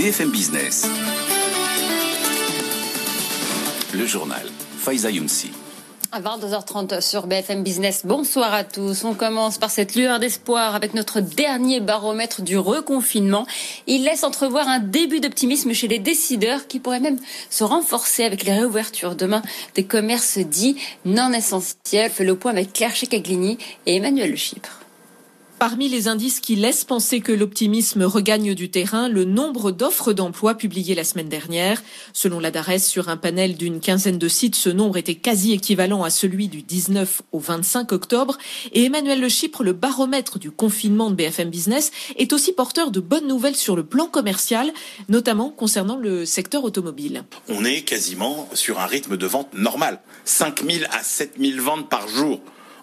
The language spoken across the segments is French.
BFM Business. Le journal. Faiza Younsi. À 22h30 sur BFM Business. Bonsoir à tous. On commence par cette lueur d'espoir avec notre dernier baromètre du reconfinement. Il laisse entrevoir un début d'optimisme chez les décideurs qui pourrait même se renforcer avec les réouvertures demain des commerces dits non essentiels. Fait le point avec Claire Checaglini et Emmanuel Le Chypre. Parmi les indices qui laissent penser que l'optimisme regagne du terrain, le nombre d'offres d'emploi publiées la semaine dernière. Selon la DARES, sur un panel d'une quinzaine de sites, ce nombre était quasi équivalent à celui du 19 au 25 octobre. Et Emmanuel Le Chypre, le baromètre du confinement de BFM Business, est aussi porteur de bonnes nouvelles sur le plan commercial, notamment concernant le secteur automobile. On est quasiment sur un rythme de vente normal. 5000 à 7000 ventes par jour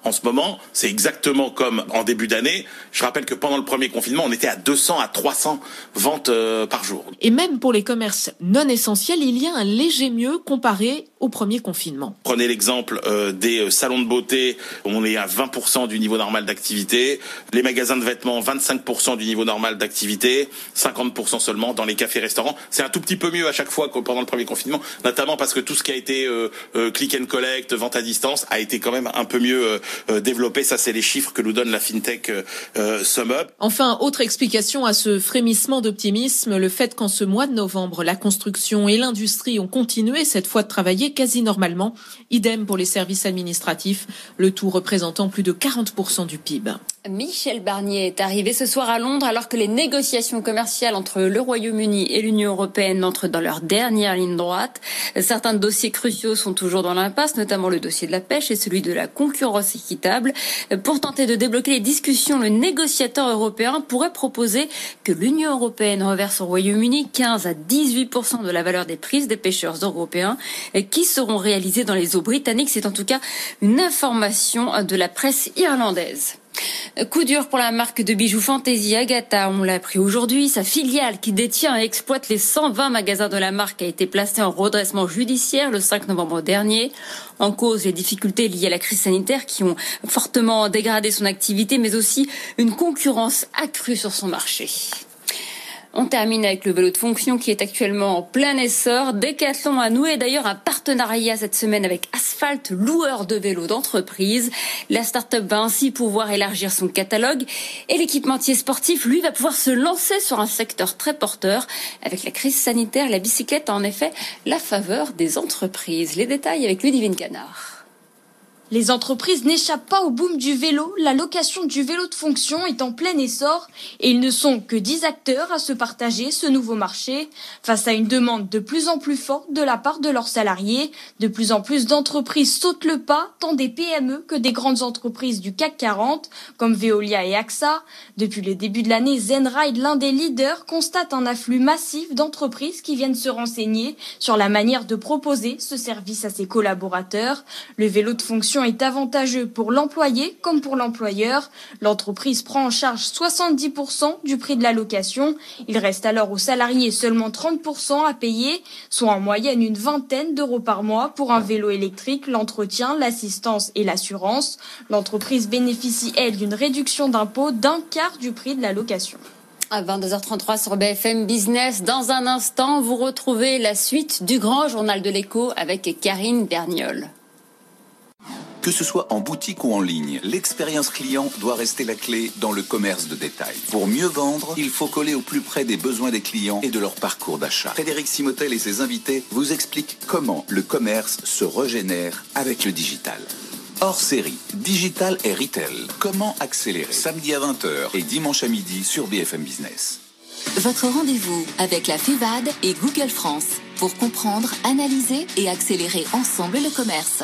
en ce moment, c'est exactement comme en début d'année. Je rappelle que pendant le premier confinement, on était à 200 à 300 ventes euh, par jour. Et même pour les commerces non essentiels, il y a un léger mieux comparé au premier confinement. Prenez l'exemple euh, des euh, salons de beauté, on est à 20% du niveau normal d'activité. Les magasins de vêtements, 25% du niveau normal d'activité, 50% seulement dans les cafés-restaurants. C'est un tout petit peu mieux à chaque fois que pendant le premier confinement, notamment parce que tout ce qui a été euh, click and collect, vente à distance, a été quand même un peu mieux développé. Ça, c'est les chiffres que nous donne la FinTech SumUp. Enfin, autre explication à ce frémissement d'optimisme, le fait qu'en ce mois de novembre, la construction et l'industrie ont continué cette fois de travailler quasi normalement. Idem pour les services administratifs, le tout représentant plus de 40% du PIB. Michel Barnier est arrivé ce soir à Londres alors que les négociations commerciales entre le Royaume-Uni et l'Union européenne entrent dans leur dernière ligne droite. Certains dossiers cruciaux sont toujours dans l'impasse, notamment le dossier de la pêche et celui de la concurrence équitable. Pour tenter de débloquer les discussions, le négociateur européen pourrait proposer que l'Union européenne reverse au Royaume-Uni 15 à 18% de la valeur des prises des pêcheurs européens qui seront réalisées dans les eaux britanniques. C'est en tout cas une information de la presse irlandaise. Coup dur pour la marque de bijoux Fantasy Agatha, on l'a appris aujourd'hui. Sa filiale qui détient et exploite les 120 magasins de la marque a été placée en redressement judiciaire le 5 novembre dernier. En cause, les difficultés liées à la crise sanitaire qui ont fortement dégradé son activité, mais aussi une concurrence accrue sur son marché. On termine avec le vélo de fonction qui est actuellement en plein essor. Decathlon a noué d'ailleurs un partenariat cette semaine avec Asphalt, loueur de vélos d'entreprise. La start-up va ainsi pouvoir élargir son catalogue et l'équipementier sportif, lui, va pouvoir se lancer sur un secteur très porteur. Avec la crise sanitaire, la bicyclette a en effet la faveur des entreprises. Les détails avec Ludivine Canard. Les entreprises n'échappent pas au boom du vélo, la location du vélo de fonction est en plein essor et ils ne sont que 10 acteurs à se partager ce nouveau marché face à une demande de plus en plus forte de la part de leurs salariés. De plus en plus d'entreprises sautent le pas, tant des PME que des grandes entreprises du CAC 40 comme Veolia et AXA. Depuis le début de l'année, Zenride, l'un des leaders, constate un afflux massif d'entreprises qui viennent se renseigner sur la manière de proposer ce service à ses collaborateurs. Le vélo de fonction est avantageux pour l'employé comme pour l'employeur. L'entreprise prend en charge 70% du prix de la location. Il reste alors aux salariés seulement 30% à payer, soit en moyenne une vingtaine d'euros par mois pour un vélo électrique, l'entretien, l'assistance et l'assurance. L'entreprise bénéficie, elle, d'une réduction d'impôt d'un quart du prix de la location. À 22h33 sur BFM Business. Dans un instant, vous retrouvez la suite du grand journal de l'écho avec Karine Berniol. Que ce soit en boutique ou en ligne, l'expérience client doit rester la clé dans le commerce de détail. Pour mieux vendre, il faut coller au plus près des besoins des clients et de leur parcours d'achat. Frédéric Simotel et ses invités vous expliquent comment le commerce se régénère avec le digital. Hors série, digital et retail. Comment accélérer Samedi à 20h et dimanche à midi sur BFM Business. Votre rendez-vous avec la FEVAD et Google France pour comprendre, analyser et accélérer ensemble le commerce.